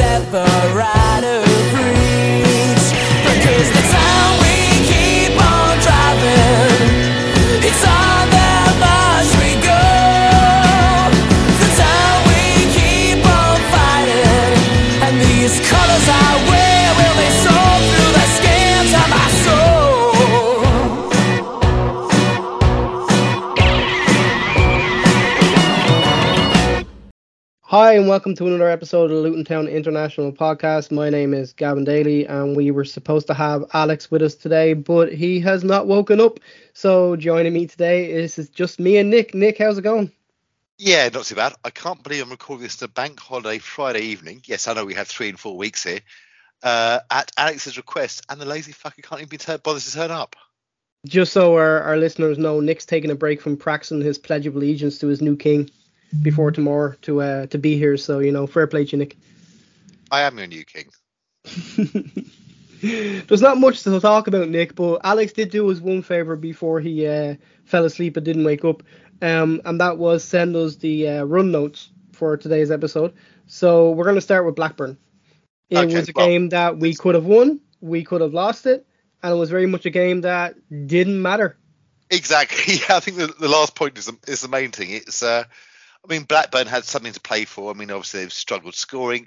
ever and welcome to another episode of the Luton Town International Podcast. My name is Gavin Daly, and we were supposed to have Alex with us today, but he has not woken up. So, joining me today is is just me and Nick. Nick, how's it going? Yeah, not too bad. I can't believe I'm recording this on a bank holiday Friday evening. Yes, I know we have three and four weeks here. Uh, at Alex's request, and the lazy fucker can't even be tur- bothered to turn up. Just so our, our listeners know, Nick's taking a break from practicing his Pledge of Allegiance to his new king before tomorrow to uh, to be here. So, you know, fair play to you, Nick. I am your new king. There's not much to talk about, Nick, but Alex did do us one favor before he uh, fell asleep and didn't wake up, um, and that was send us the uh, run notes for today's episode. So we're going to start with Blackburn. It Okay, was a well, game that we could have won, we could have lost it, and it was very much a game that didn't matter. Exactly. Yeah, I think the, the last point is the, is the main thing. It's, uh, I mean, Blackburn had something to play for. I mean, obviously they've struggled scoring.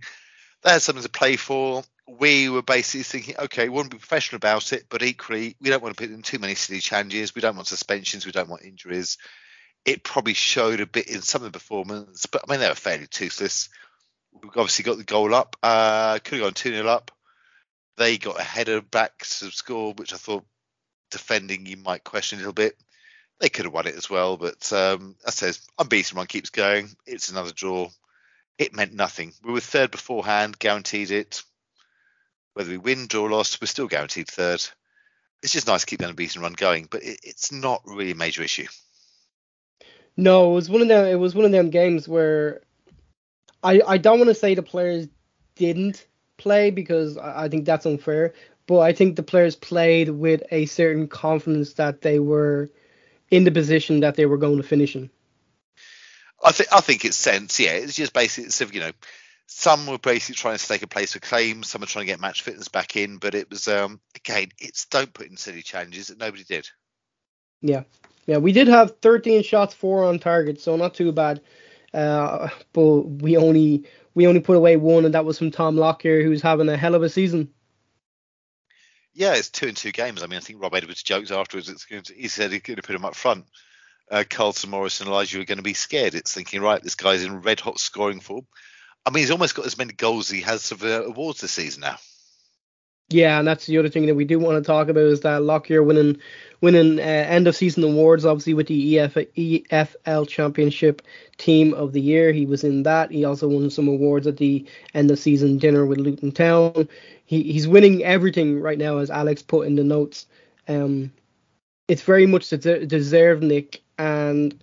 They had something to play for. We were basically thinking, okay, we want to be professional about it, but equally, we don't want to put in too many silly challenges. We don't want suspensions. We don't want injuries. It probably showed a bit in some of the performance, but I mean, they were fairly toothless. We obviously got the goal up. Uh, could have gone 2 0 up. They got a header back to score, which I thought defending you might question a little bit. They could have won it as well, but um, I says, unbeaten run keeps going. It's another draw. It meant nothing. We were third beforehand, guaranteed it. Whether we win, draw, or lost, we're still guaranteed third. It's just nice to keep the unbeaten run going, but it, it's not really a major issue. No, it was one of them. It was one of them games where I I don't want to say the players didn't play because I, I think that's unfair. But I think the players played with a certain confidence that they were in the position that they were going to finish in. I think I think it's sense. Yeah, it's just basically you know, some were basically trying to stake a place for claims, some are trying to get match fitness back in, but it was um again, it's don't put in silly challenges that nobody did. Yeah, yeah, we did have 13 shots, four on target, so not too bad. Uh, but we only we only put away one, and that was from Tom Lockyer, who's having a hell of a season. Yeah, it's two and two games. I mean, I think Rob Edwards jokes afterwards. To, he said he's going to put him up front. Uh, Carlton Morris and Elijah are going to be scared. It's thinking, right, this guy's in red hot scoring form. I mean, he's almost got as many goals as he has of uh, awards this season now. Yeah, and that's the other thing that we do want to talk about is that Lockyer winning winning uh, end of season awards, obviously with the EF, EFL Championship Team of the Year. He was in that. He also won some awards at the end of season dinner with Luton Town. He, he's winning everything right now, as Alex put in the notes. Um, it's very much des- deserved, Nick, and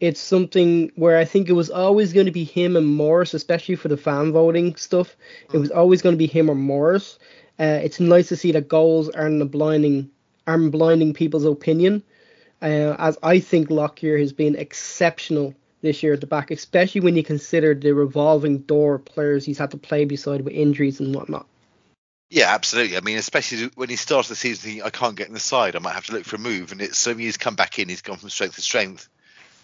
it's something where I think it was always going to be him and Morris, especially for the fan voting stuff. It was always going to be him or Morris. Uh, it's nice to see that goals aren't blinding aren't blinding people's opinion. Uh, as I think Lockyer has been exceptional this year at the back, especially when you consider the revolving door players he's had to play beside with injuries and whatnot. Yeah, absolutely. I mean, especially when he started the season I can't get in the side, I might have to look for a move. And it's so he's come back in, he's gone from strength to strength.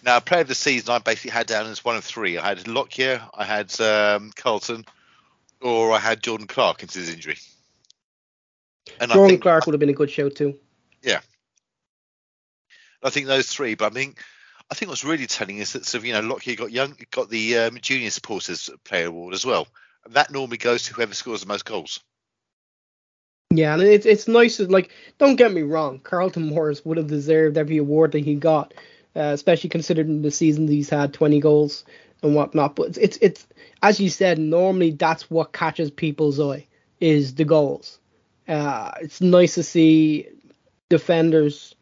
Now, player of the season, I basically had down as one of three. I had Lockyer, I had um, Carlton, or I had Jordan Clark into his injury. And I Jordan think, Clark would have been a good show too. Yeah, I think those three. But I mean, I think what's really telling is that sort of you know Lockyer got young, got the um, junior supporters player award as well. And that normally goes to whoever scores the most goals. Yeah, and it's it's nice. Like, don't get me wrong, Carlton Morris would have deserved every award that he got, uh, especially considering the season he's had, 20 goals and whatnot. But it's, it's it's as you said, normally that's what catches people's eye is the goals. Uh, it's nice to see defenders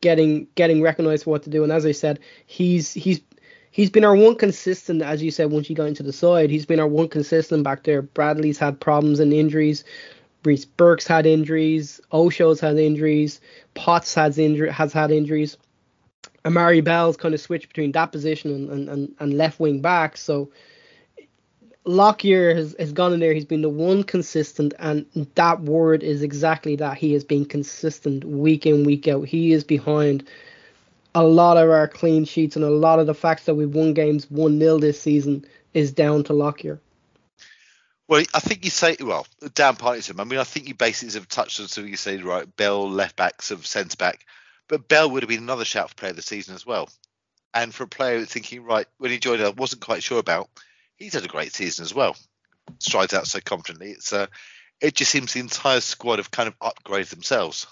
getting getting recognized for what to do. And as I said, he's he's he's been our one consistent, as you said, once you got into the side, he's been our one consistent back there. Bradley's had problems and injuries. Reece Burke's had injuries. Osho's had injuries. Potts has injury has had injuries. Amari Bell's kind of switched between that position and, and, and left wing back. So Lockyer has, has gone in there. He's been the one consistent, and that word is exactly that. He has been consistent week in, week out. He is behind a lot of our clean sheets and a lot of the facts that we've won games 1 0 this season is down to Lockyer. Well, I think you say well down partly to him. I mean, I think you basically have touched on so you say right, Bell left back, of centre back, but Bell would have been another shout for player of the season as well. And for a player thinking right when he joined, I wasn't quite sure about. He's had a great season as well. Strides out so confidently. It's uh, it just seems the entire squad have kind of upgraded themselves.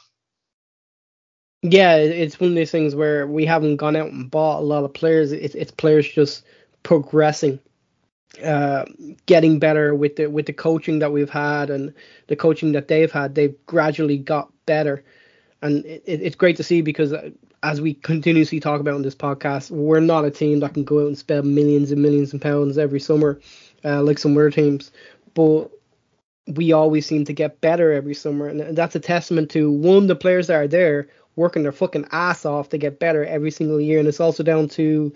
Yeah, it's one of these things where we haven't gone out and bought a lot of players. It's, it's players just progressing, uh, getting better with the with the coaching that we've had and the coaching that they've had. They've gradually got better, and it, it's great to see because as we continuously talk about in this podcast, we're not a team that can go out and spend millions and millions of pounds every summer, uh, like some other teams, but we always seem to get better every summer, and that's a testament to one the players that are there working their fucking ass off to get better every single year. And it's also down to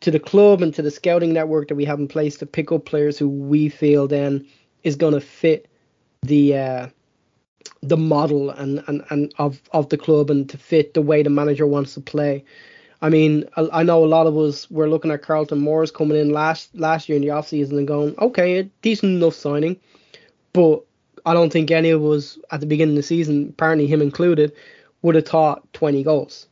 to the club and to the scouting network that we have in place to pick up players who we feel then is going to fit the uh, the model and, and, and of, of the club and to fit the way the manager wants to play. I mean, I, I know a lot of us were looking at Carlton Morris coming in last last year in the offseason and going, okay, a decent enough signing, but I don't think any of us at the beginning of the season, apparently him included, would have taught 20 goals.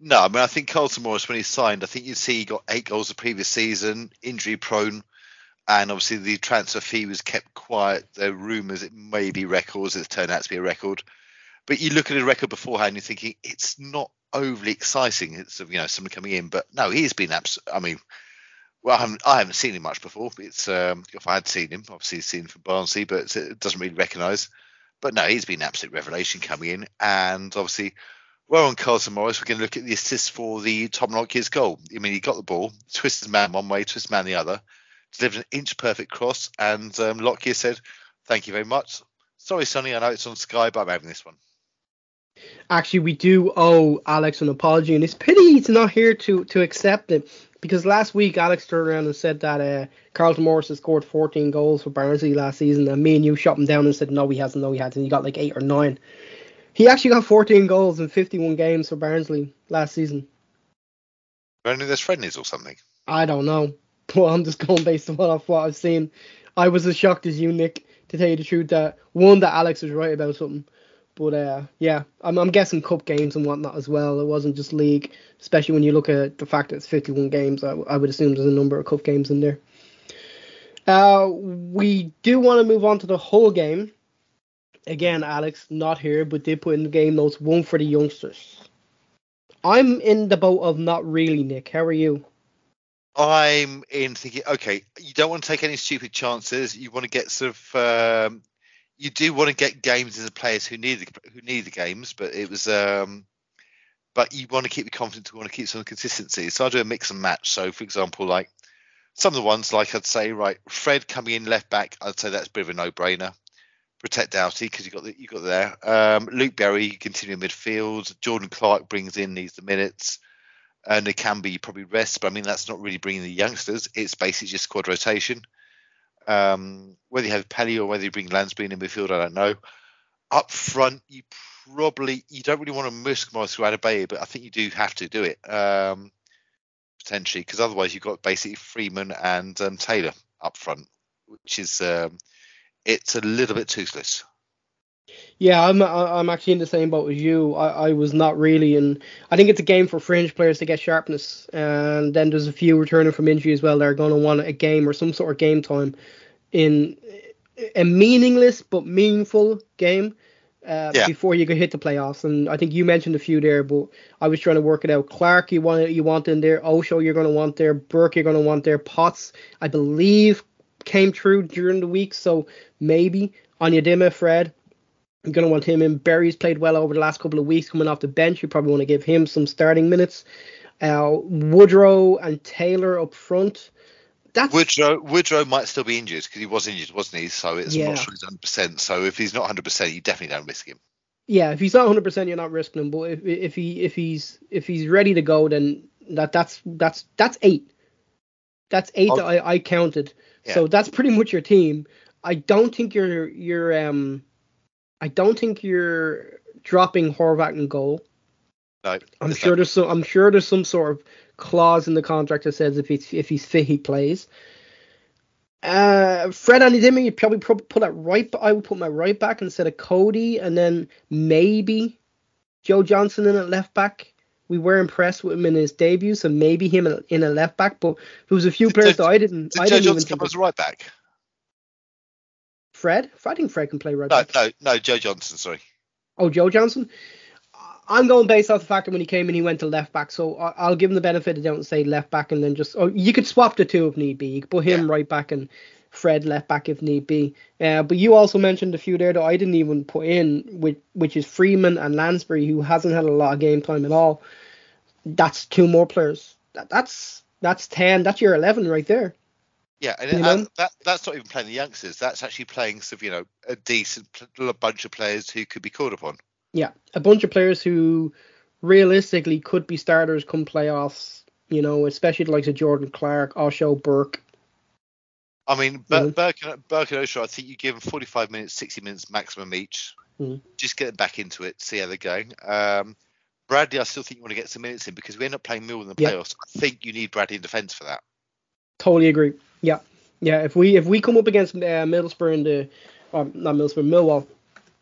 No, I mean I think Carlton Morris when he signed, I think you'd see he got eight goals the previous season, injury prone, and obviously the transfer fee was kept quiet. There were rumours it may be records, it's turned out to be a record. But you look at a record beforehand, you're thinking it's not overly exciting. It's you know someone coming in, but no, he's been abs- I mean, well, I haven't, I haven't seen him much before. It's um, if I had seen him, obviously seen from Barnsley, but it doesn't really recognise. But no, he's been an absolute revelation coming in. And obviously, well on Carlton Morris, we're going to look at the assist for the Tom Lockyer's goal. I mean, he got the ball, twisted man one way, twisted man the other, delivered an inch perfect cross. And um, Lockyer said, Thank you very much. Sorry, Sonny, I know it's on Sky, but I'm having this one. Actually, we do owe Alex an apology, and it's pity he's not here to to accept it because last week Alex turned around and said that uh, Carlton Morris has scored 14 goals for Barnsley last season, and me and you shot him down and said no, he hasn't, no, he hasn't. He got like eight or nine. He actually got 14 goals in 51 games for Barnsley last season. Only there's friendlies or something. I don't know. Well, I'm just going based on what what I've seen. I was as shocked as you, Nick, to tell you the truth. That one that Alex was right about something. But uh, yeah, I'm, I'm guessing cup games and whatnot as well. It wasn't just league, especially when you look at the fact that it's 51 games. I, I would assume there's a number of cup games in there. Uh, we do want to move on to the whole game. Again, Alex not here, but did put in the game notes one for the youngsters. I'm in the boat of not really, Nick. How are you? I'm in thinking, okay, you don't want to take any stupid chances. You want to get sort of um, you do want to get games in the players who need the, who need the games, but it was um, but you want to keep the confidence, you want to keep some consistency. So I do a mix and match. So for example, like some of the ones, like I'd say, right, Fred coming in left back, I'd say that's a bit of a no-brainer. Protect Doughty because you got the, you got there. Um, Luke Berry continue midfield. Jordan Clark brings in needs the minutes. And it can be probably rest, but I mean that's not really bringing the youngsters. It's basically just squad rotation. Um, whether you have Pelly or whether you bring Lansbury in midfield, I don't know. Up front, you probably you don't really want to musk Morris Adebayo, but I think you do have to do it um, potentially because otherwise you've got basically Freeman and um, Taylor up front, which is um, it's a little bit toothless. Yeah, I'm I'm actually in the same boat as you. I, I was not really, and I think it's a game for fringe players to get sharpness, and then there's a few returning from injury as well. They're going to want a game or some sort of game time in a meaningless but meaningful game uh, Yeah. before you could hit the playoffs. And I think you mentioned a few there, but I was trying to work it out. Clark, you want you want in there. Osho, you're going to want there. Burke, you're going to want there. Potts, I believe, came through during the week, so maybe Onyedinma, Fred. You're going to want him in. Berry's played well over the last couple of weeks coming off the bench. You probably want to give him some starting minutes. Uh, Woodrow and Taylor up front. That's Woodrow Woodrow might still be injured because he was injured, wasn't he? So it's Yeah. not sure he's 100. percent So if he's not 100, percent you definitely don't risk him. yeah. If he's not 100, percent you're not risking him. But if if he if he's if he's ready to go, then that that's that's that's eight. That's eight Oh. that I, I counted. So that's pretty much your team. I don't think you're you're um I don't think you're dropping Horvath in goal. No, I'm sure there's some I'm sure there's some sort of clause in the contract that says if he's if he's fit he plays. Uh, Fred and Dimmy, you probably pro- put it right. I would put my right back instead of Cody, and then maybe Joe Johnson in at left back. We were impressed with him in his debut, so maybe him in- a left back. But there was a few players Joe- that I didn't. Did I Joe didn't even Johnson come as a right back? Fred. I think Fred can play right No, back. no, no. Joe Johnson. Sorry. Oh, Joe Johnson. I'm going based off the fact that when he came in, he went to left back. So I'll give him the benefit of the doubt and say left back, and then just oh, you could swap the two if need be. You could put him right back and Fred left back if need be. Uh, but you also mentioned a few there that I didn't even put in, which which is Freeman and Lansbury, who hasn't had a lot of game time at all. That's two more players. That, that's that's ten. That's your eleven right there. Yeah, and You it- know? and that that's not even playing the youngsters. That's actually playing some, you know, a decent pl- bunch of players who could be called upon. Yeah, a bunch of players who realistically could be starters come playoffs. You know, especially the likes of Jordan Clark, Osho Burke. I mean, Bur- Mhm. Burke, and, Burke and Osho, I think you give them 45 minutes, 60 minutes maximum each. Mhm. Just get them back into it, see how they're going. Um, Bradley, I still think you want to get some minutes in because we end up playing Mill in the Yeah. playoffs. I think you need Bradley in defence for that. Totally agree. Yeah, yeah. If we if we come up against uh, Middlesbrough in the, um, not Middlesbrough, Millwall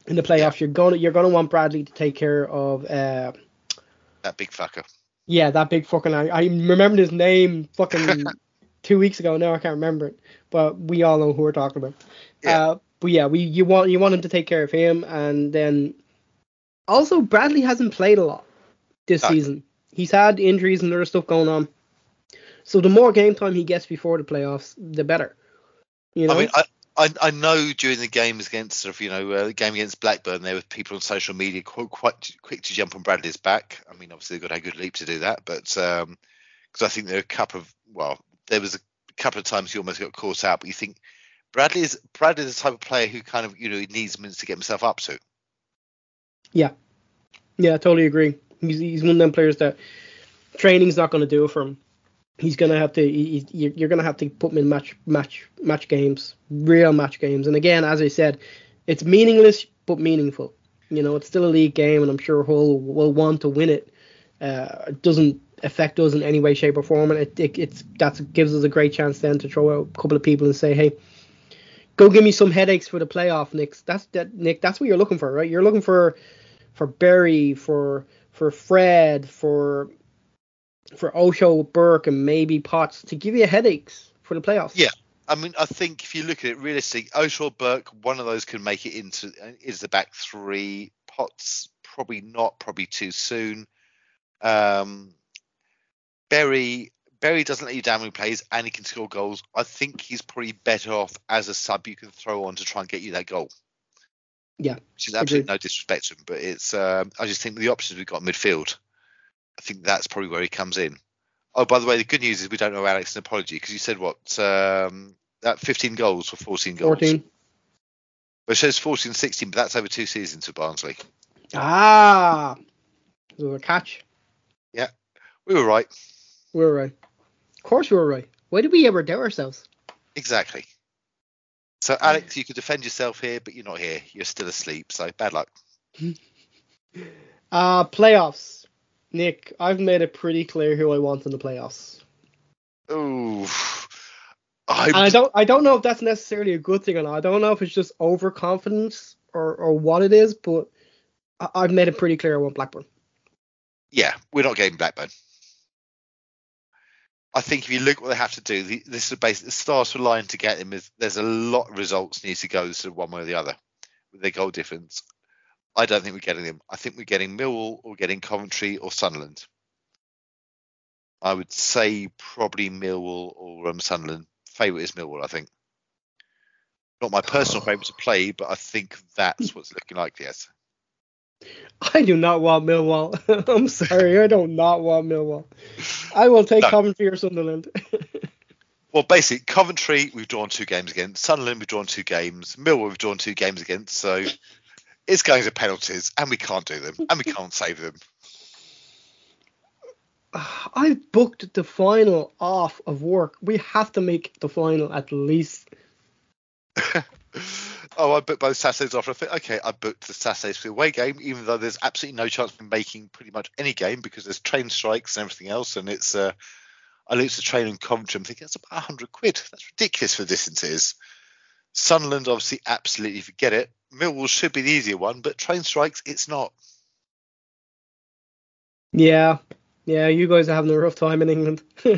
in the playoffs, you're gonna you're gonna want Bradley to take care of. Uh, That big fucker. yeah, that big fucking. I, I remembered his name fucking two weeks ago. Now I can't remember it, but we all know who we're talking about. Yeah. Uh, but yeah, we you want you want him to take care of him, and then also Bradley hasn't played a lot this No. season. He's had injuries and other stuff going on. So the more game time he gets before the playoffs, the better. You know, I mean, I, I I know during the games against sort of you know uh, the game against Blackburn, there were people on social media quite, quite quick to jump on Bradley's back. I mean, obviously they've got a good leap to do that, but because I think there are a couple of well, there was a couple of times he almost got caught out. But you think Bradley is Bradley is the type of player who kind of you know he needs minutes to get himself up to. yeah, yeah, I totally agree. He's he's one of them players that training's not going to do it for him. He's gonna have to. He, you're gonna have to put him in match match match games, real match games. And again, as I said, it's meaningless but meaningful. You know, it's still a league game, and I'm sure Hull will want to win it. Uh, it doesn't affect us in any way, shape, or form, and it, it it's that gives us a great chance then to throw out a couple of people and say, hey, go give me some headaches for the playoff, Nick. That's that, Nick. That's what you're looking for, right? You're looking for for Berry, for for Fred, for for Osho, Burke, and maybe Potts to give you headaches for the playoffs. Yeah. I mean, I think if you look at it realistically, Osho Burke, one of those can make it into is the back three. Potts probably not, probably too soon. Um, Berry Berry doesn't let you down when he plays, and he can score goals. I think he's probably better off as a sub you can throw on to try and get you that goal. Yeah, which is absolutely no disrespect to him, but it's. Um, I just think the options we've got midfield, I think that's probably where he comes in. Oh, by the way, the good news is we don't know Alex an apology because you said what um, that 15 goals or 14 goals. 14. Well, it says 14, 16, but that's over two seasons for Barnsley. Ah, it was a catch. Yeah, we were right, We were right. Of course, we were right. Why did we ever doubt ourselves? exactly. So Alex, you could defend yourself here, but you're not here. You're still asleep. So bad luck. Uh, playoffs. Nick, I've made it pretty clear who I want in the playoffs. Ooh, I I don't I don't know if that's necessarily a good thing or not. I don't know if it's just overconfidence or, or what it is, but I, I've made it pretty clear I want Blackburn. yeah, we're not getting Blackburn. I think if you look what they have to do, the, this is basically the stars were lying to get. Is there's a lot of results need to go sort of one way or the other with their goal difference. I don't think we're getting them. I think we're getting Millwall or getting Coventry or Sunderland. I would say probably Millwall or um, Sunderland. Favourite is Millwall, I think. Not my personal favourite to play, but I think that's what's looking like. Yes. I do not want Millwall. I'm sorry, I do not want Millwall. I will take No. Coventry or Sunderland. Well, basically, Coventry we've drawn two games against. Sunderland we've drawn two games. Millwall we've drawn two games against. So it's going to penalties, and we can't do them, and we can't save them. I booked the final off of work. We have to make the final at least. oh, I booked both Saturdays off. I think, okay, I booked the Saturdays for the away game, even though there's absolutely no chance of making pretty much any game because there's train strikes and everything else, and it's uh, I lose the train in Coventry. I'm thinking that's about 100 quid. That's ridiculous for distances. Sunderland, obviously, absolutely forget it. Millwall should be the easier one, but train strikes, it's not. Yeah, yeah, you guys are having a rough time in England. I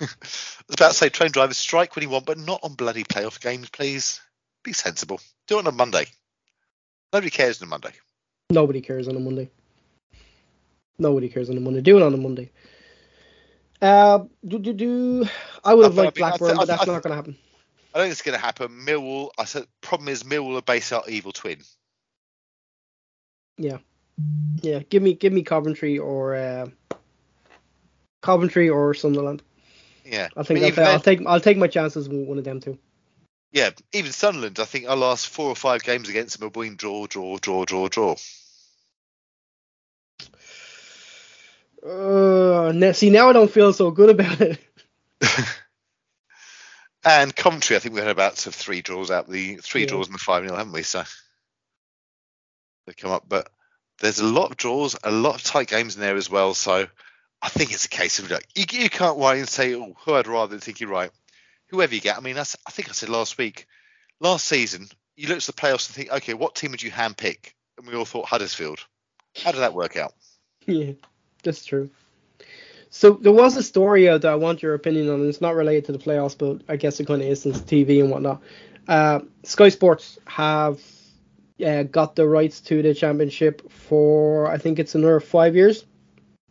was about to say train drivers strike when you want, but not on bloody playoff games, please. Be sensible. Do it on a Monday. Nobody cares on a Monday. Nobody cares on a Monday. Nobody cares on a Monday. Do it on a Monday. Uh, do, do, do. I would have I- I liked mean, Blackburn, I but that's not going to happen. I don't think it's going to happen. Millwall, I said, problem is Millwall are based out evil twin. Yeah, yeah. Give me, give me Coventry or uh, Coventry or Sunderland. Yeah. I think mean, I'll, even I'll then- take, I'll take my chances with one of them two. Yeah, even Sunderland, I think our last four or five games against them have been draw, draw, draw, draw, draw. Uh, see, now I don't feel so good about it. And Coventry, I think we had about sort of three draws out the three Yeah. draws in the five 0 haven't we? So they come up, but there's a lot of draws, a lot of tight games in there as well. So I think it's a case of like you, you can't worry and say, oh, who I'd rather think you're right. Whoever you get, I mean, that's I think I said last week, last season, you look at the playoffs and think, okay, what team would you handpick? And we all thought Huddersfield. How did that work out? Yeah, that's true. So there was a story out that I want your opinion on, and it's not related to the playoffs, but I guess it kind of is since TV and whatnot. Uh, Sky Sports have uh, got the rights to the championship for I think it's another five years.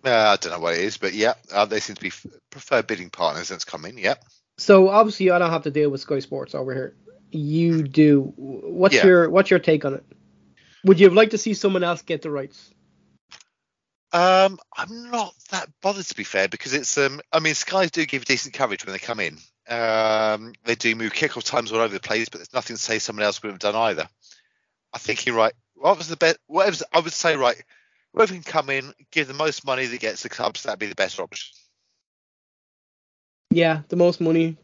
Uh, I don't know what it is, but yeah, uh, they seem to be preferred bidding partners that's coming. Yeah. So obviously I don't have to deal with Sky Sports over here. You do. What's Yeah. your what's your take on it? Would you have liked to see someone else get the rights? Um, I'm not that bothered to be fair because it's um. I mean, Skies do give decent coverage when they come in. Um, they do move kickoff times all over the place, but there's nothing to say someone else would have done either. I think you're right. What was the best? Whatever I would say, right. Whoever can come in, give the most money that gets the clubs, that'd be the best option. Yeah, the most money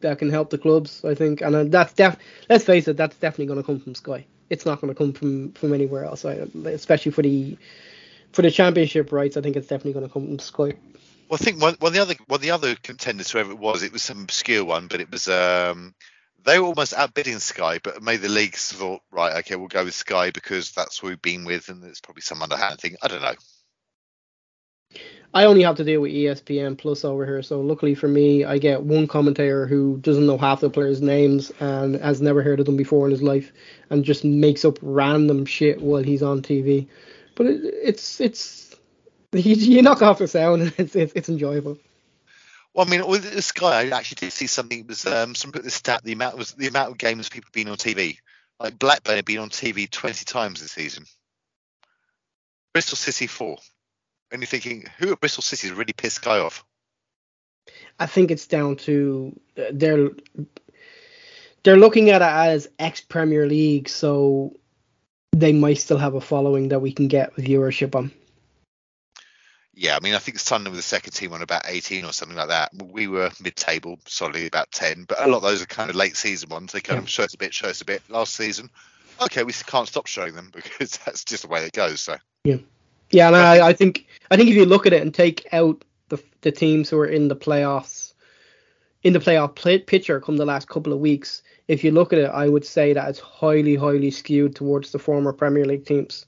that can help the clubs, I think, and uh, that's def. Let's face it, that's definitely going to come from Sky. It's not going to come from from anywhere else, especially for the for the championship rights. I think it's definitely going to come from Sky. Well, I think one, one of the other one the other contenders, whoever it was, it was some obscure one, but it was um they were almost outbidding Sky, but made the leagues thought, right, okay, we'll go with Sky because that's who we've been with, and it's probably some underhand thing. I don't know. I only have to deal with ESPN Plus over here, so luckily for me, I get one commentator who doesn't know half the players' names and has never heard of them before in his life, and just makes up random shit while he's on TV. But it, it's it's you, you knock off the sound, and it's it's, it's enjoyable. Well, I mean, with the Sky, I actually did see something. It was um, some put the stat the amount was the amount of games people have been on TV. Like Blackburn had been on TV 20 times this season. Bristol City four. And you're thinking, who at Bristol City has really pissed Sky off? I think it's down to uh, they're they're looking at it as ex Premier League, so they might still have a following that we can get viewership on. Yeah, I mean, I think Sunderland were the second team on about 18 or something like that. We were mid-table, solidly about 10, but a lot of those are kind of late season ones. They kind of show us a bit, show us a bit. Last season, okay, we can't stop showing them because that's just the way it goes. So Yeah, and I, I think I think if you look at it and take out the the teams who are in the playoffs, in the playoff pl- picture come the last couple of weeks, if you look at it, I would say that it's highly highly skewed towards the former Premier League teams.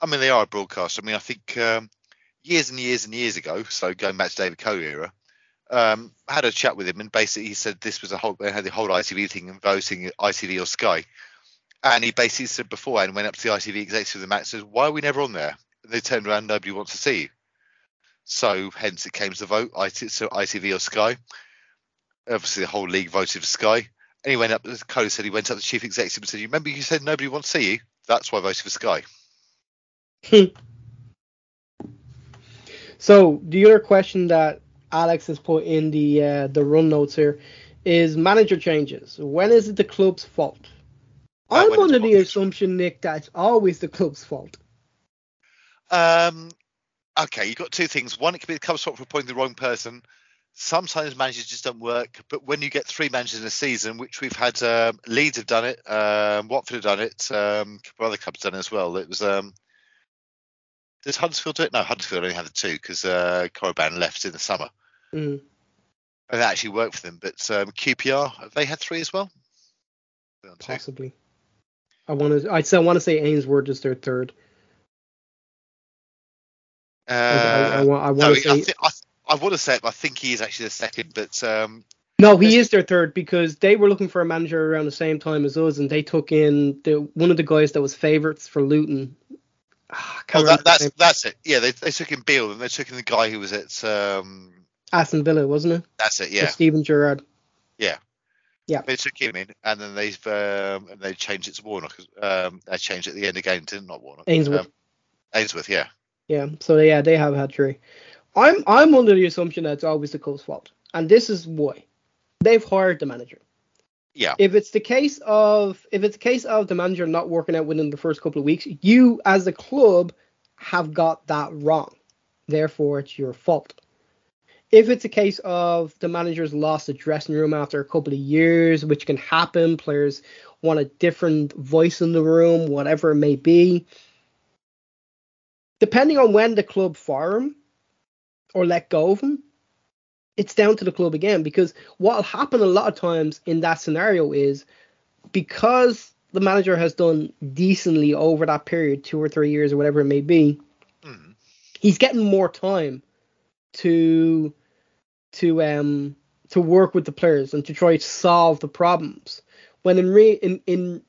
I mean, they are a broadcaster. I mean, I think um, years and years and years ago, so going back to David Coe era, um, I had a chat with him, and basically he said this was a whole they had the whole ITV thing and voting ITV or Sky, and he basically said beforehand went up to the ITV executive of the match says why are we never on there? And they turned around, nobody wants to see you. So hence it came to the vote, IT, so ITV or Sky. Obviously the whole league voted for Sky. And he went up, as Coe said, he went up to the chief executive and said, "You remember you said nobody wants to see you? That's why I voted for Sky." So the other question that Alex has put in the uh, the run notes here is manager changes. When is it the club's fault? Uh, I'm under the assumption, Nick, that it's always the club's fault. Um, okay, you've got two things. One, it could be the cover swap for appointing the wrong person. Sometimes managers just don't work, but when you get three managers in a season, which we've had, um, Leeds have done it, um, Watford have done it, um, a couple of other clubs have done it as well. It was um, did Huddersfield do it? No, Huddersfield only had the two because uh, Corberan left in the summer, Mm. and that actually worked for them. But um, QPR have they had three as well? They're on two. Possibly. I want to. I still want to say Ainsworth is their third. I, I, I Uh, want. I no, want to I, say. I, I want to say it, but I think he is actually the second. But um, No, he is their third because they were looking for a manager around the same time as us, and they took in the one of the guys that was favourites for Luton. Ah, oh, that, that's that's it. Yeah, they, they took in Beale and they took in the guy who was at. Um, Aston Villa, wasn't it? that's it. Yeah, Steven Gerrard. Yeah. Yeah. They took him in, and then they've um, and they changed it to Warnock. Um, they changed it at the end again, didn't not Warnock? Ainsworth. Um, Ainsworth, yeah. Yeah, so yeah, they have had three. I'm I'm under the assumption that it's always the club's fault, and this is why they've hired the manager. Yeah. If it's the case of if it's the case of the manager not working out within the first couple of weeks, you as the club have got that wrong. Therefore, it's your fault. If it's a case of the manager's lost the dressing room after a couple of years, which can happen, players want a different voice in the room, whatever it may be. Depending on when the club fire him or let go of him, it's down to the club again. Because what'll happen a lot of times in that scenario is because the manager has done decently over that period, two or three years or whatever it may be, Mhm. he's getting more time to to um to work with the players and to try to solve the problems. When in re in, in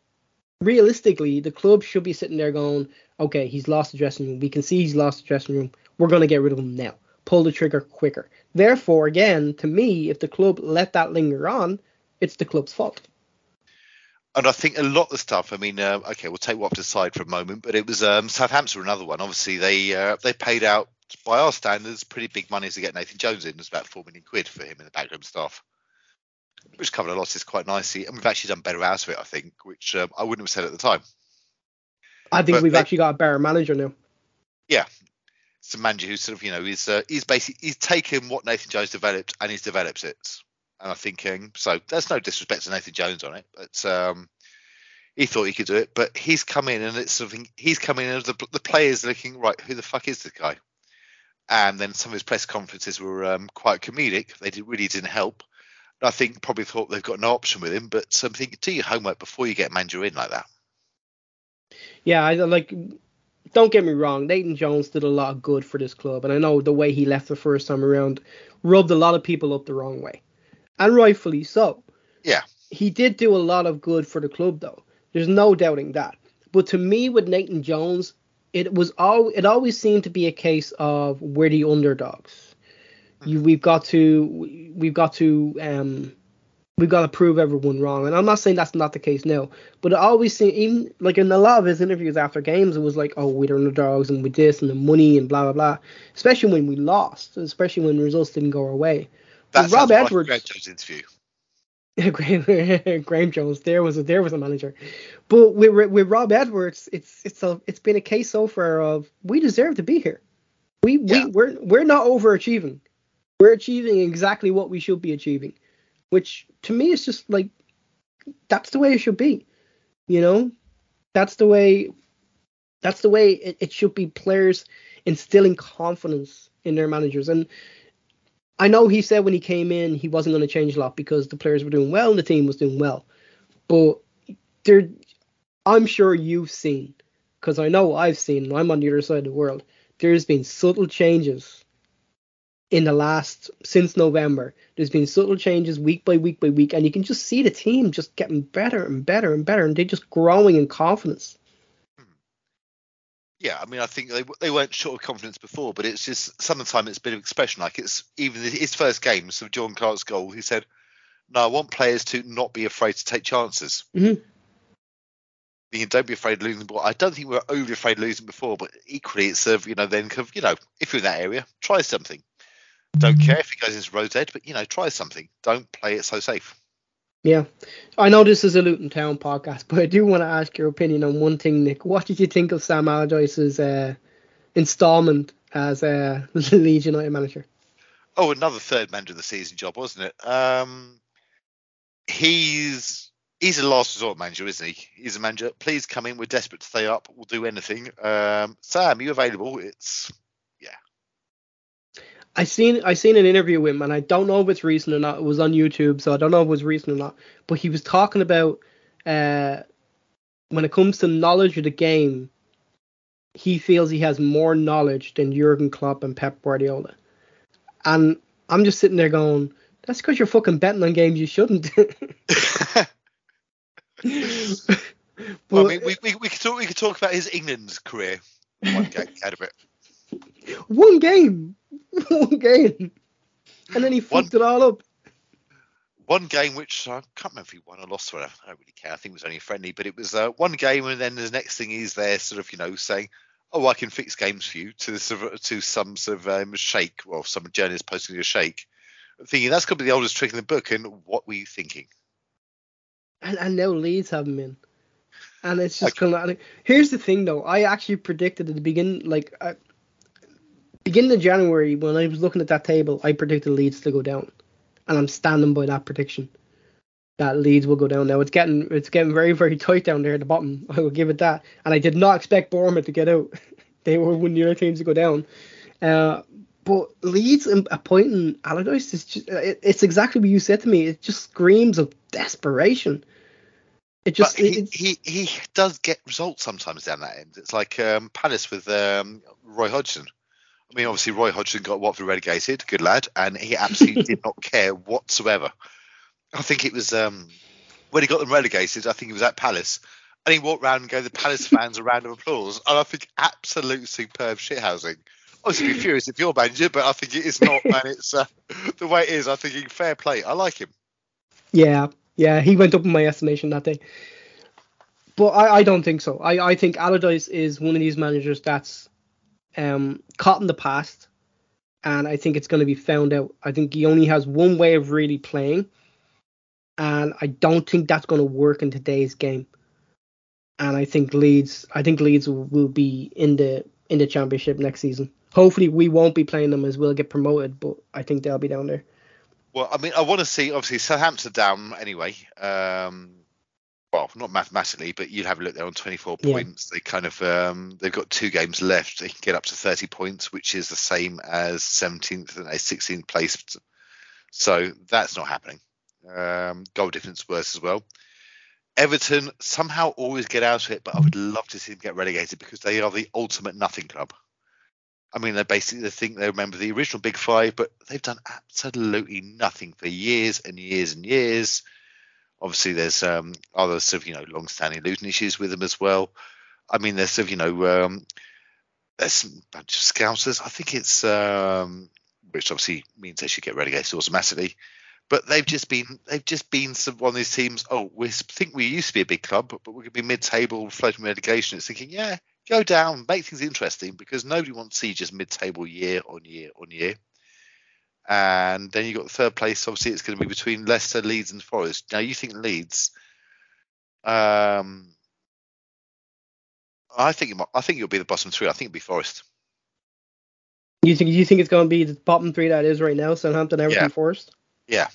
realistically, the club should be sitting there going, okay, he's lost the dressing room. We can see he's lost the dressing room. We're going to get rid of him now. Pull the trigger quicker. Therefore, again, to me, if the club let that linger on, it's the club's fault. And I think a lot of the stuff. I mean, uh, okay, we'll take Watford aside for a moment, but it was um, Southampton another one. Obviously, they uh, they paid out by our standards pretty big money to get Nathan Jones in. It was about four million quid for him in the backroom staff, which covered our losses quite nicely. And we've actually done better out of it, I think, which um, I wouldn't have said at the time. I think But we've they- actually got a better manager now. Yeah, it's a manager who sort of, you know, is uh, he's basically he's taken what Nathan Jones developed and he's developed it. And I'm thinking, so. There's no disrespect to Nathan Jones on it, but um, he thought he could do it. But he's come in and it's something he's coming in and the the players are looking right. Who the fuck is this guy? And then some of his press conferences were um, quite comedic. They did, really didn't help. I think probably thought they've got no option with him. But um, something do your homework before you get manager in like that. Yeah, I like. Don't get me wrong. Nathan Jones did a lot of good for this club, and I know the way he left the first time around rubbed a lot of people up the wrong way, and rightfully so. Yeah. He did do a lot of good for the club, though. There's no doubting that. But to me, with Nathan Jones, it was all. It always seemed to be a case of we're the underdogs. You, we've got to. we- We've got to. Um, we've got to prove everyone wrong. And I'm not saying that's not the case now, but it always seemed, even like in a lot of his interviews after games, it was like, oh, we're the underdogs and we this and the money and blah blah blah. Especially when we lost, especially when results didn't go our way. That's Rob Edwards- Edwards. Jones interview. Graham, Graham Jones, there was a there was a manager, but with with Rob Edwards, it's it's a it's been a case so far of we deserve to be here. We Yeah. we we're we're not overachieving. We're achieving exactly what we should be achieving, which to me is just like that's the way it should be. You know, that's the way that's the way it, it should be. Players instilling confidence in their managers and. I know he said when he came in he wasn't going to change a lot because the players were doing well and the team was doing well. But there, I'm sure you've seen, because I know I've seen, I'm on the other side of the world. There's been subtle changes in the last since November. There's been subtle changes week by week by week, and you can just see the team just getting better and better and better, and they're just growing in confidence. Yeah, I mean, I think they they weren't short of confidence before, but it's just sometimes it's a bit of expression. Like it's even his first game, so John Clark's goal, he said, "No, I want players to not be afraid to take chances. Mhm. You don't be afraid of losing the ball. I don't think we were overly afraid of losing before, but equally, it's of you know then you know if you're in that area, try something. Don't care if it goes into Rose edge, but you know try something. Don't play it so safe. Yeah, I know this is a Luton Town podcast, but I do want to ask your opinion on one thing, Nick. What did you think of Sam Allardyce's uh, installment as a Leeds United manager? Oh, another third manager of the season job, wasn't it? Um, he's he's a last resort manager, isn't he? He's a manager. Please come in. We're desperate to stay up. We'll do anything. Um, Sam, you available? It's I seen I seen an interview with him, and I don't know if it's recent or not. It was on YouTube, so I don't know if it was recent or not. But he was talking about uh, when it comes to knowledge of the game, he feels he has more knowledge than Jurgen Klopp and Pep Guardiola. And I'm just sitting there going, that's because you're fucking betting on games you shouldn't. but, well, I mean, we, we, we could talk we could talk about his England career. One out of it. One game. one game, and then he fucked one, it all up. One game which I can't remember if he won or lost. Or I don't really care. I think it was only friendly, but it was uh, one game, and then the next thing he's there, sort of, you know, saying, "Oh, I can fix games for you." To sort of, to some sort of um, shake, well, some journalist posting a shake, thinking that's going to be the oldest trick in the book. And what were you thinking? And, and now Leeds have him in. And it's just kind of here's the thing though. I actually predicted at the beginning, like I, beginning of January, when I was looking at that table, I predicted Leeds to go down, and I'm standing by that prediction. That Leeds will go down. Now it's getting it's getting very very tight down there at the bottom. I will give it that. And I did not expect Bournemouth to get out. they were one of the other teams to go down. Uh, but Leeds appointing Allardyce is just it, it's exactly what you said to me. It just screams of desperation. It just he, it, he he does get results sometimes down that end. It's like um, Palace with um, Roy Hodgson. I mean, obviously Roy Hodgson got Watford relegated, good lad, and he absolutely did not care whatsoever. I think it was um, when he got them relegated. I think he was at Palace, and he walked around and gave the Palace fans a round of applause. And I think absolute superb shithousing. Obviously, be furious if you're manager, but I think it is not, and it's uh, the way it is. I think fair play. I like him. Yeah, yeah, he went up in my estimation that day. But I, I don't think so. I, I think Allardyce is one of these managers that's um, caught in the past, and I think it's going to be found out. I think he only has one way of really playing, and I don't think that's going to work in today's game. And I think Leeds, I think Leeds will, be in the in the championship next season. Hopefully, we won't be playing them as we'll get promoted, but I think they'll be down there. Well, I mean, I want to see obviously Southampton down anyway. Um, well, not mathematically, but you'd have a look there on 24 yeah. points. They kind of um, they've got two games left. They can get up to 30 points, which is the same as 17th and 16th place. So that's not happening. Um, goal difference worse as well. Everton somehow always get out of it, but I would love to see them get relegated because they are the ultimate nothing club. I mean, they basically they think they remember the original Big Five, but they've done absolutely nothing for years and years and years. Obviously, there's um, other sort of you know long-standing losing issues with them as well. I mean, there's sort of you know um, there's a bunch of scousers. I think it's um, which obviously means they should get relegated automatically. But they've just been they've just been some one of these teams. Oh, we think we used to be a big club, but we're going to be mid-table, floating relegation. It's thinking, yeah, go down, make things interesting because nobody wants to see just mid-table year on year on year and then you've got the third place. Obviously, it's going to be between Leicester, Leeds, and Forest. Now, you think Leeds? Um, I think it might, I think it'll be the bottom three. I think it'll be Forest. You think you think it's going to be the bottom three that is right now? Southampton, Everton, yeah. Forest. Yeah.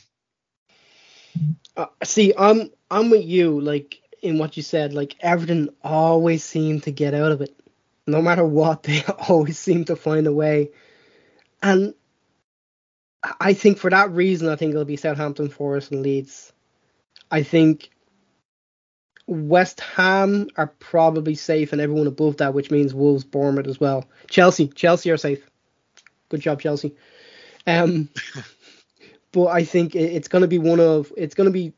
Uh, see, I'm I'm with you. Like in what you said, like Everton always seem to get out of it. No matter what, they always seem to find a way. And I think for that reason, I think it'll be Southampton, Forest, and Leeds. I think West Ham are probably safe, and everyone above that, which means Wolves, Bournemouth as well. Chelsea, Chelsea are safe. Good job, Chelsea. Um, but I think it's going to be one of it's going to be.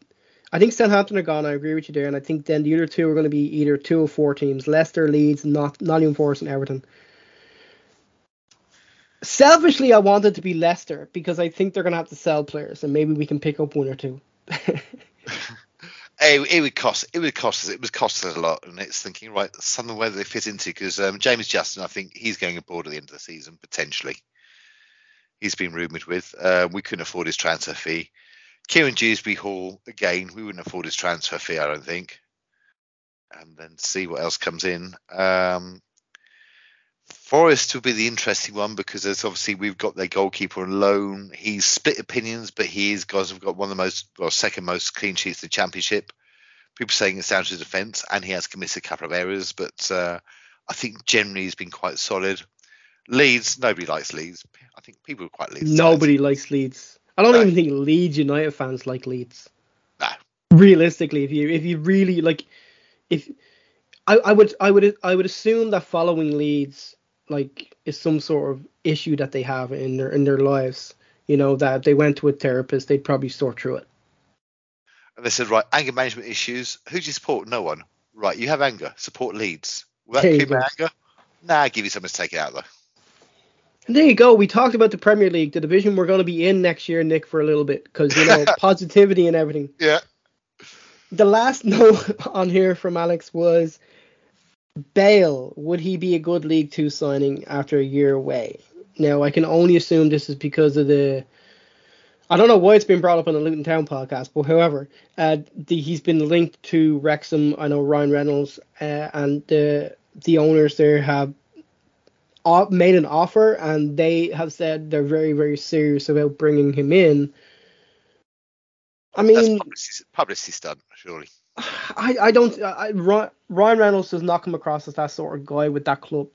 I think Southampton are gone. I agree with you there, and I think then the other two are going to be either two or four teams: Leicester, Leeds, not Nottingham Forest, and Everton. Selfishly, I wanted to be Leicester because I think they're going to have to sell players, and maybe we can pick up one or two. it, it, would cost. It would cost us. It would cost us a lot, and it's thinking right some something where they fit into because um, James Justin, I think he's going aboard at the end of the season potentially. He's been rumoured with. Uh, we couldn't afford his transfer fee. Kieran Dewsbury Hall again. We wouldn't afford his transfer fee, I don't think. And then see what else comes in. Um, Forest will be the interesting one because there's obviously we've got their goalkeeper on loan. He's split opinions, but he is guys have got one of the most well second most clean sheets in the championship. People saying it's down to defence, and he has committed a couple of errors, but uh, I think generally he's been quite solid. Leeds, nobody likes Leeds. I think people are quite Leeds. Nobody likes Leeds. I don't No. even think Leeds United fans like Leeds. No. Realistically, if you if you really like, if I, I would I would I would assume that following Leeds like is some sort of issue that they have in their in their lives. You know that if they went to a therapist, they'd probably sort through it. And they said, right, anger management issues. Who do you support? No one. Right, you have anger. Support Leeds. Will that keep anger? Nah, give you something to take it out though. And there you go. We talked about the Premier League, the division we're going to be in next year, Nick, for a little bit because you know positivity and everything. Yeah. The last note on here from Alex was Bale. Would he be a good League Two signing after a year away? Now I can only assume this is because of the. I don't know why it's been brought up on the Luton Town podcast, but however, uh, the, he's been linked to Wrexham. I know Ryan Reynolds uh, and the the owners there have made an offer, and they have said they're very very serious about bringing him in. I That's mean, publicity, publicity stunt, surely. I, I don't. I, Ryan Reynolds does not come across as that sort of guy with that club.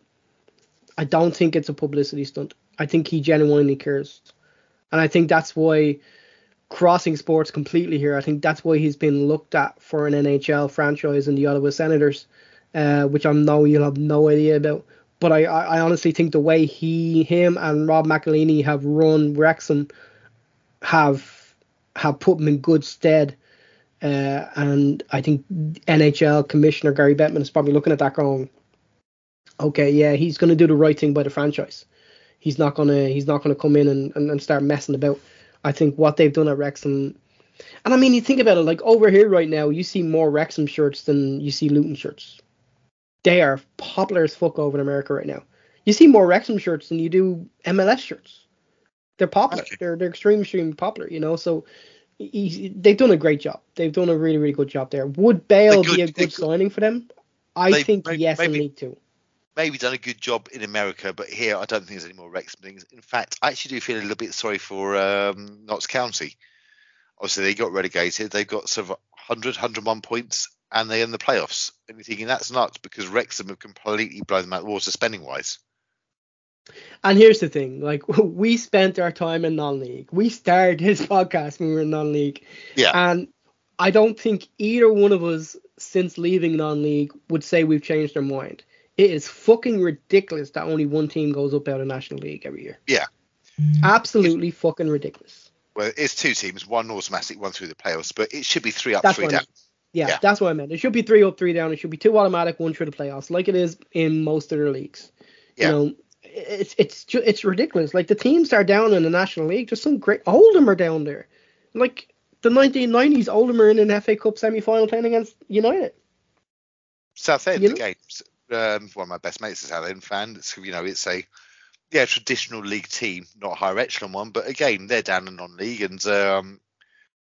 I don't think it's a publicity stunt. I think he genuinely cares, and I think that's why crossing sports completely here. I think that's why he's been looked at for an NHL franchise in the Ottawa Senators, uh, which I know you'll have no idea about. But I, I, honestly think the way he, him, and Rob McElhenney have run Wrexham have have put him in good stead. Uh, and I think NHL Commissioner Gary Bettman is probably looking at that going, okay, yeah, he's going to do the right thing by the franchise. He's not gonna he's not gonna come in and, and, and start messing about. I think what they've done at Wrexham, and I mean, you think about it, like over here right now, you see more Wrexham shirts than you see Luton shirts. They are popular as fuck over in America right now. You see more Wrexham shirts than you do MLS shirts. They're popular. They're they're extremely extremely popular. You know, so they've done a great job. They've done a really really good job there. Would Bale They're be a good- good good. signing for them? I think may- yes maybe- League Two. Maybe done a good job in America, but here I don't think there's any more Wrexham things. In fact, I actually do feel a little bit sorry for um, Notts County. Obviously, they got relegated. They've got sort of 100, 101 points, and they're in the playoffs. And you're thinking that's nuts because Wrexham have completely blown them out of the water spending wise. And here's the thing, like we spent our time in non-league. We started this podcast when we were in non-league, Yeah. and I don't think either one of us since leaving non-league would say we've changed our mind. It is fucking ridiculous that only one team goes up out of National League every year. Yeah. Absolutely fucking ridiculous. Well, it's two teams, one automatic, one through the playoffs, but it should be three up, That's three down. Yeah, Yeah. that's what I meant. It should be three up, three down. It should be two automatic, one through the playoffs, like it is in most of other leagues. Yeah. You know, it's it's it's ridiculous. Like the teams that are down in the National League, just some great. Oldham are down there. Like the 1990s, Oldham are in an FA Cup semi-final playing against United. Southend You know? games. Um, one of my best mates is a Southend fan. It's you know it's a yeah traditional league team, not higher echelon one, but again they're down in non-league and um,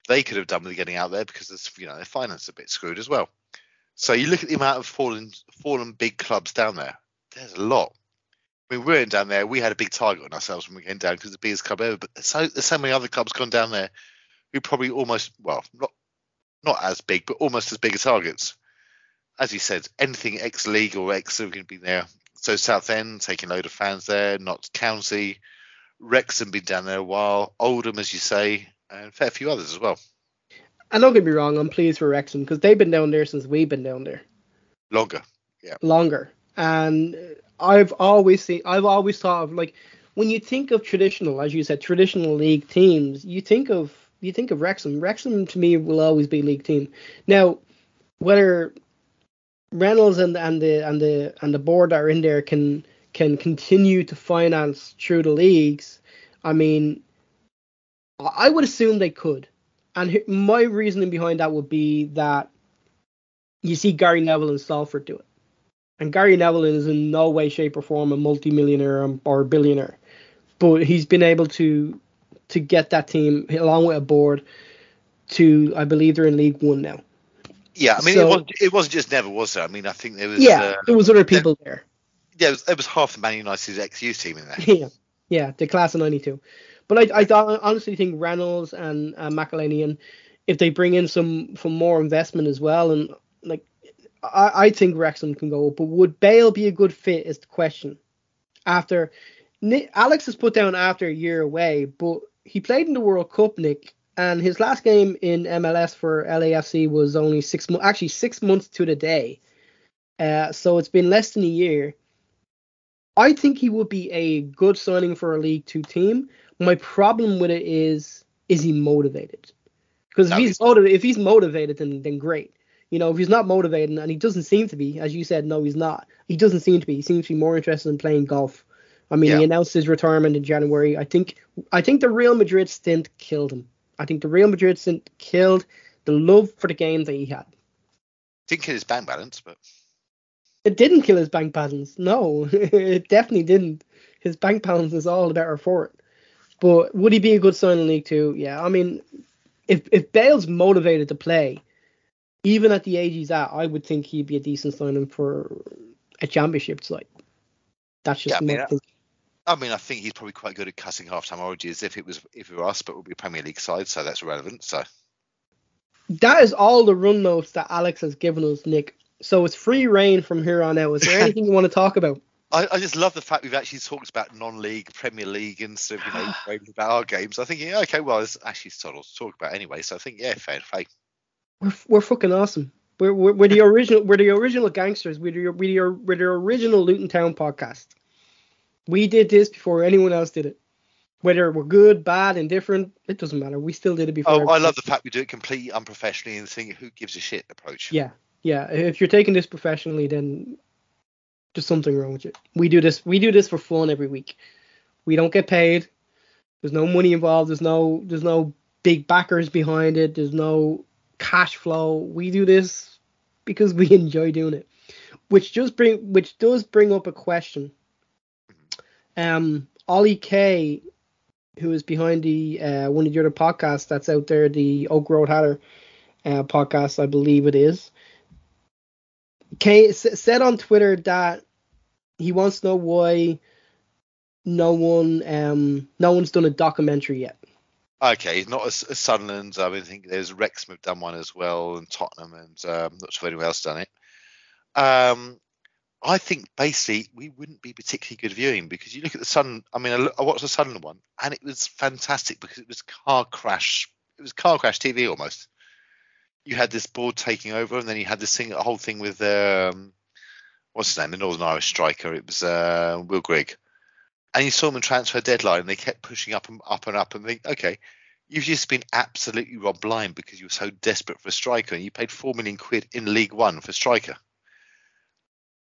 they could have done with getting out there because there's you know their finance a bit screwed as well. So you look at the amount of fallen fallen big clubs down there. There's a lot. We weren't down there. We had a big target on ourselves when we came down because the biggest club ever. But so there's so many other clubs gone down there who probably almost well not not as big but almost as big as targets as you said, anything ex league or ex are going to be there. So Southend taking a load of fans there, Notts County, Wrexham been down there a while, Oldham as you say, and a fair few others as well. And don't get me wrong, I'm pleased for Wrexham because they've been down there since we've been down there Longer. Yeah. Longer. And I've always seen, I've always thought of like when you think of traditional, as you said, traditional league teams, you think of you think of Wrexham. Wrexham to me will always be league team. Now, whether Reynolds and and the and the and the board that are in there can can continue to finance through the leagues, I mean, I would assume they could. And my reasoning behind that would be that you see Gary Neville and Salford do it. And Gary Neville is in no way, shape, or form a multimillionaire or- or billionaire, but he's been able to to get that team along with a board to I believe they're in League One now. Yeah, I mean So- it wasn't it wasn't just Neville, was there? I mean I think there was Yeah, uh, there was other people there. Yeah, it was, it was half the Man United's ex-youth team in there. yeah, yeah, the class of '92. But I, I th- honestly think Reynolds and uh, McElhenney, if they bring in some some more investment as well, and like I, I think Wrexham can go. up, But would Bale be a good fit? Is the question. After Nick, Alex has put down after a year away, but he played in the World Cup, Nick, and his last game in MLS for LAFC was only six months, actually six months to the day. Uh, so it's been less than a year. I think he would be a good signing for a League Two team. My problem with it is, is he motivated? Because if he's he's- motivated, if he's motivated, then then great. You know, if he's not motivated, and he doesn't seem to be, as you said, no, he's not. He doesn't seem to be. He seems to be more interested in playing golf. I mean, Yeah. he announced his retirement in January. I think, I think the Real Madrid stint killed him. I think the Real Madrid stint killed the love for the game that he had. Didn't kill his bank balance, but It didn't kill his bank balance. No, it definitely didn't. His bank balance is all the better for it. But would he be a good sign in League Two? Yeah, I mean, if if Bale's motivated to play, even at the age he's at, I would think he'd be a decent signing for a championship side. That's just Yeah, I mean. I mean, I think he's probably quite good at cutting half-time orgies if it was if it were us, but it would be Premier League side, so that's relevant. So That is all the run notes that Alex has given us, Nick. So it's free reign from here on out. Is there anything you want to talk about? I, I just love the fact we've actually talked about non-league Premier League instead of you know about our games. I think yeah, okay, well, there's actually sort of to talk about anyway. So I think yeah, fair play. We're we're fucking awesome. We're, we're, we're the original. We're the original gangsters. We're the, we're the, we're the original Luton Town podcast. We did this before anyone else did it. Whether we're good, bad, indifferent, it doesn't matter. We still did it before. Oh, I love the fact we do it completely unprofessionally and think who gives a shit approach. Yeah, yeah. If you're taking this professionally, then there's something wrong with you. We do this. We do this for fun every week. We don't get paid. There's no money involved. There's no. There's no big backers behind it. There's no cash flow. We do this because we enjoy doing it. Which just bring. Which does bring up a question. Um, Ollie K, who is behind the uh, one of the other podcasts that's out there, the Oak Road Hatter uh, podcast, I believe it is. K said on Twitter that he wants to know why no one um no one's done a documentary yet. Okay, not as, as Sunderland. I mean, I think there's Wrexham have done one as well, and Tottenham, and um, not sure if anyone else done it. Um, I think basically we wouldn't be particularly good viewing because you look at the Sun. I mean, I, I watched the Sunderland one, and it was fantastic because it was car crash. It was car crash TV almost. You had this board taking over, and then you had this thing, a whole thing with um, what's his name, the Northern Irish striker. It was uh, Will Grigg and you saw them transfer deadline and they kept pushing up and up and up and think, okay, you've just been absolutely robbed blind because you were so desperate for a striker and you paid four million quid in League One for a striker.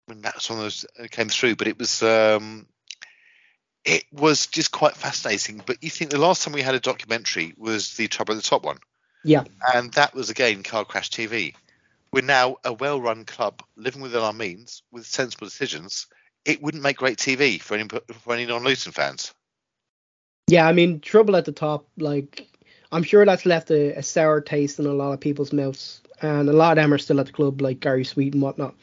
Mean, that's one of those that came through, but it was um, it was just quite fascinating. But you think the last time we had a documentary was the Trouble at the Top one, Yeah. and that was again Car Crash TV. We're now a well-run club living within our means with sensible decisions. It wouldn't make great TV for any for any non-Luton fans. Yeah, I mean trouble at the top, like I'm sure that's left a, a sour taste in a lot of people's mouths. And a lot of them are still at the club, like Gary Sweet and whatnot.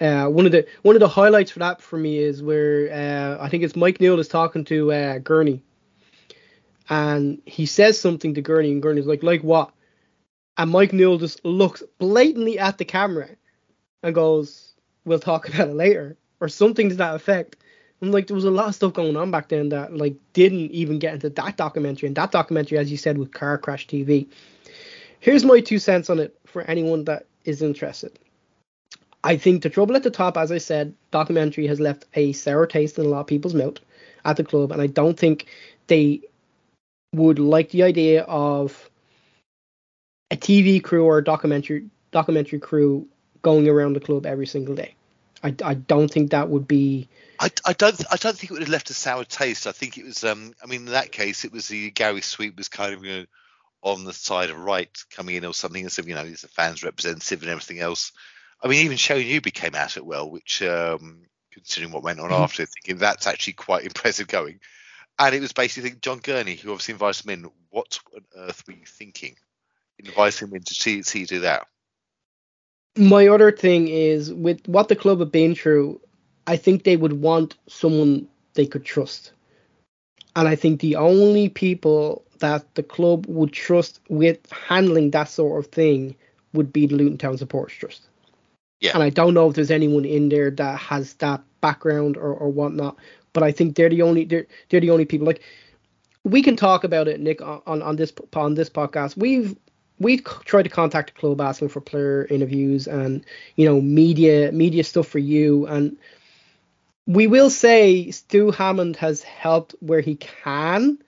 Uh, one of the one of the highlights for that for me is where uh, I think it's Mike Newell is talking to uh, Gurney, and he says something to Gurney, and Gurney's like, "Like what?" And Mike Newell just looks blatantly at the camera and goes, "We'll talk about it later," or something to that effect. And like there was a lot of stuff going on back then that like didn't even get into that documentary. And that documentary, as you said, with Car Crash TV. Here's my two cents on it for anyone that is interested. I think the trouble at the top, as I said, documentary has left a sour taste in a lot of people's mouth at the club, and I don't think they would like the idea of a TV crew or a documentary documentary crew going around the club every single day. I, I don't think that would be I, I don't I don't think it would have left a sour taste. I think it was um I mean in that case it was the Gary Sweet was kind of you know on the side of right coming in or something and said you know he's a fans representative and everything else. I mean even Showing Newby came out at well, which um considering what went on Mhm. after, thinking that's actually quite impressive going. And it was basically John Gurney who obviously invited him in. What on earth were you thinking? Inviting him in to see, see you do that. My other thing is with what the club have been through, I think they would want someone they could trust. And I think the only people that the club would trust with handling that sort of thing would be the Luton Town Supporters Trust. Yeah. And I don't know if there's anyone in there that has that background or, or whatnot, but I think they're the only they're they're the only people. Like we can talk about it, Nick, on, on this on this podcast. We've c- tried to contact the club asking for player interviews and you know media media stuff for you and we will say Stu Hammond has helped where he can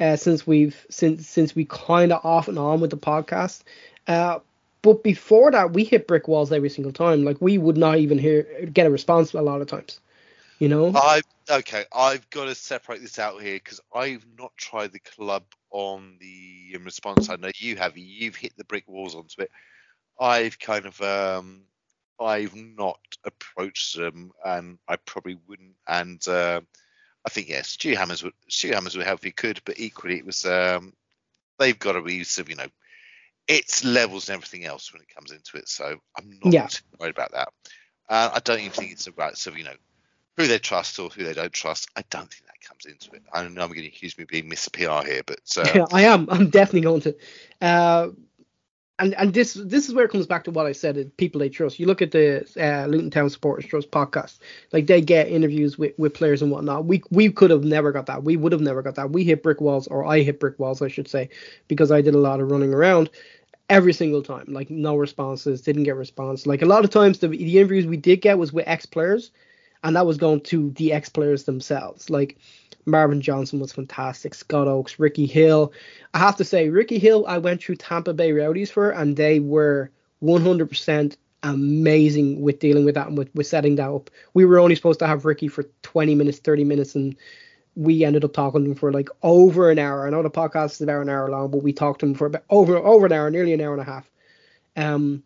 uh, since we've since since we kind of off and on with the podcast. Uh, but before that, we hit brick walls every single time. Like we would not even hear get a response a lot of times. You know? I okay. I've got to separate this out here because I've not tried the club on the response. I know you have. You've hit the brick walls onto it. I've kind of um, I've not approached them, and I probably wouldn't. And uh, I think yes, Stu Hammers would Stu Hammers would help if he could, but equally it was um, they've got to be sort of you know it's levels and everything else when it comes into it. So I'm not Yeah. worried about that. Uh, I don't even think it's about sort of you know who they trust or who they don't trust. I don't think that comes into it. I know I'm going to accuse me of being Mr. PR here, but uh, I am. I'm definitely going to. Uh, and and this this is where it comes back to what I said. People they trust. You look at the uh, Luton Town Supporters Trust podcast. Like they get interviews with, with players and whatnot. We we could have never got that. We would have never got that. We hit brick walls, or I hit brick walls, I should say, because I did a lot of running around every single time. Like no responses, didn't get response. Like a lot of times the the interviews we did get was with ex players, and that was going to the ex players themselves. Like Marvin Johnson was fantastic. Scott Oakes, Ricky Hill. I have to say, Ricky Hill, I went through Tampa Bay Rowdies for, and they were 100% amazing with dealing with that and with, with setting that up. We were only supposed to have Ricky for 20 minutes, 30 minutes, and we ended up talking to him for like over an hour. I know the podcast is about an hour long, but we talked to him for about over over an hour, nearly an hour and a half. Um,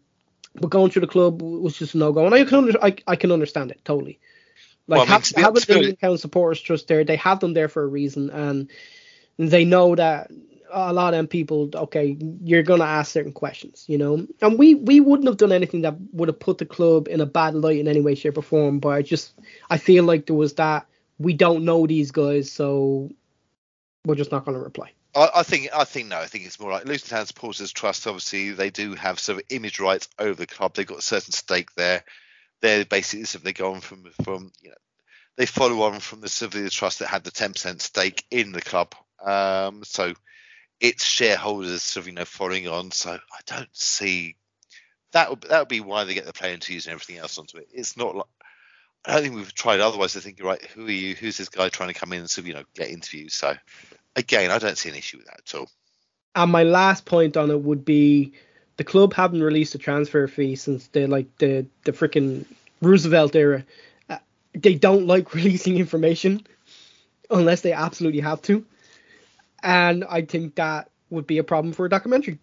but going through the club was just no go, and I can under, I, I can understand it totally. Like Well, I mean, have, to be- having to be the honest- Luton Town supporters trust there, they have them there for a reason, and they know that a lot of them people, okay, you're gonna ask certain questions, you know. And we we wouldn't have done anything that would have put the club in a bad light in any way, shape, or form. But I just I feel like there was that we don't know these guys, so we're just not gonna reply. I, I think I think no, I think it's more like Luton Town Supporters Trust. Obviously, they do have sort of image rights over the club. They've got a certain stake there. They're basically they go on from from you know they follow on from the Sevilla Trust that had the ten percent stake in the club. Um, so its shareholders sort of you know following on. So I don't see that would that would be why they get the player interviews and everything else onto it. It's not like I don't think we've tried otherwise. I think you're right. Who are you? Who's this guy trying to come in and sort of you know get interviews? So again, I don't see an issue with that at all. And my last point on it would be the club haven't released a transfer fee since the like the the freaking Roosevelt era. Uh, they don't like releasing information unless they absolutely have to, and I think that would be a problem for a documentary.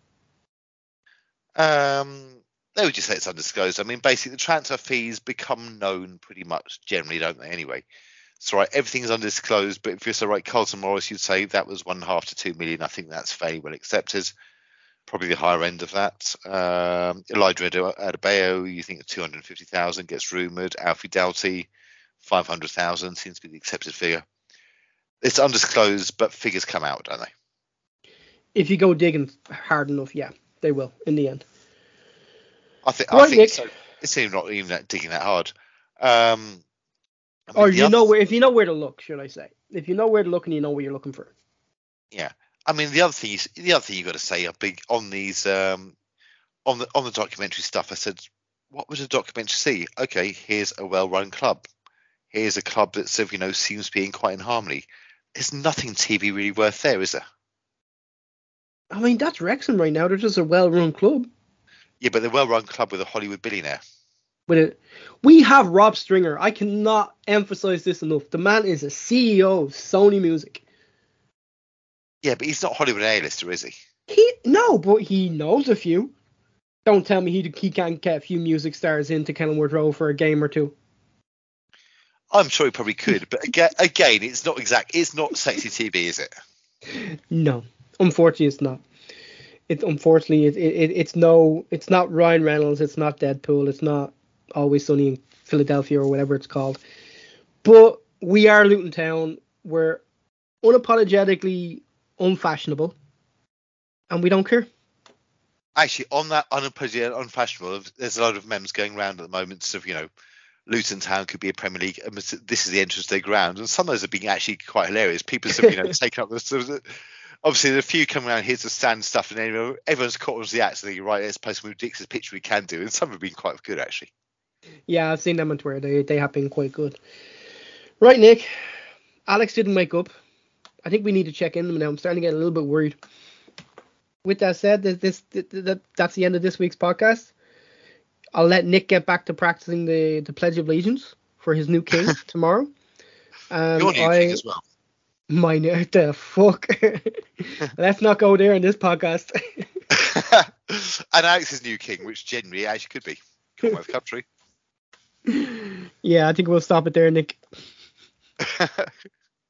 Um, they would just say it's undisclosed. I mean, basically, the transfer fees become known pretty much generally, don't they? Anyway, so right, everything's undisclosed. But if you're so right, Carlton Morris, you'd say that was one half to two million. I think that's fairly well accepted. Probably the higher end of that. Um, Elijah Adebayo, you think two hundred fifty thousand gets rumoured. Alfie Doughty, five hundred thousand seems to be the accepted figure. It's undisclosed, but figures come out, don't they? If you go digging hard enough, yeah, they will in the end. I think Right, I think so. It's even not even that digging that hard. Um, I mean, Or you know where if you know where to look, should I say? If you know where to look and you know what you're looking for. Yeah, I mean the other thing is the other thing you got to say, big on these um, on the on the documentary stuff. I said, what would a documentary see? Okay, here's a well-run club. Here's a club that sort of you know seems to be in quite in harmony. There's nothing TV really worth there, is there? I mean, that's Wrexham right now. They're just a well-run club. Yeah, but they're a well-run club with a Hollywood billionaire. with it. We have Rob Stringer. I cannot emphasize this enough. The man is a CEO of Sony Music. Yeah, but he's not Hollywood A-lister, is he? He no, but he knows a few. Don't tell me he he can't get a few music stars into Kenilworth Road for a game or two. I'm sure he probably could, but again, again, it's not exact. It's not sexy TV, is it? No, unfortunately, it's not. It's unfortunately it, it, it it's no it's not Ryan Reynolds. It's not Deadpool. It's not Always Sunny in Philadelphia or whatever it's called. But we are Luton Town. We're unapologetically unfashionable, and we don't care. Actually, on that unapologetic, unfashionable, there's a lot of memes going around at the moment of you know, Luton Town could be a Premier League. and This is the entrance to their ground, and some of those have been actually quite hilarious. People have you know taken up the sort of, obviously there's a few coming around here to stand stuff, and everyone's caught on the act, thinking, right, let's post some ridiculous picture we can do, and some have been quite good actually. Yeah, I've seen them on Twitter. They they have been quite good. Right, Nick. Alex didn't wake up. I think we need to check in now. I'm starting to get a little bit worried. With that said, this, this, this that's the end of this week's podcast. I'll let Nick get back to practicing the, the Pledge of Allegiance for his new king tomorrow. Um, Your new I, king as well. My the fuck. Let's not go there in this podcast. and Alex's new king, which generally actually could be Commonwealth country. Yeah, I think we'll stop it there, Nick.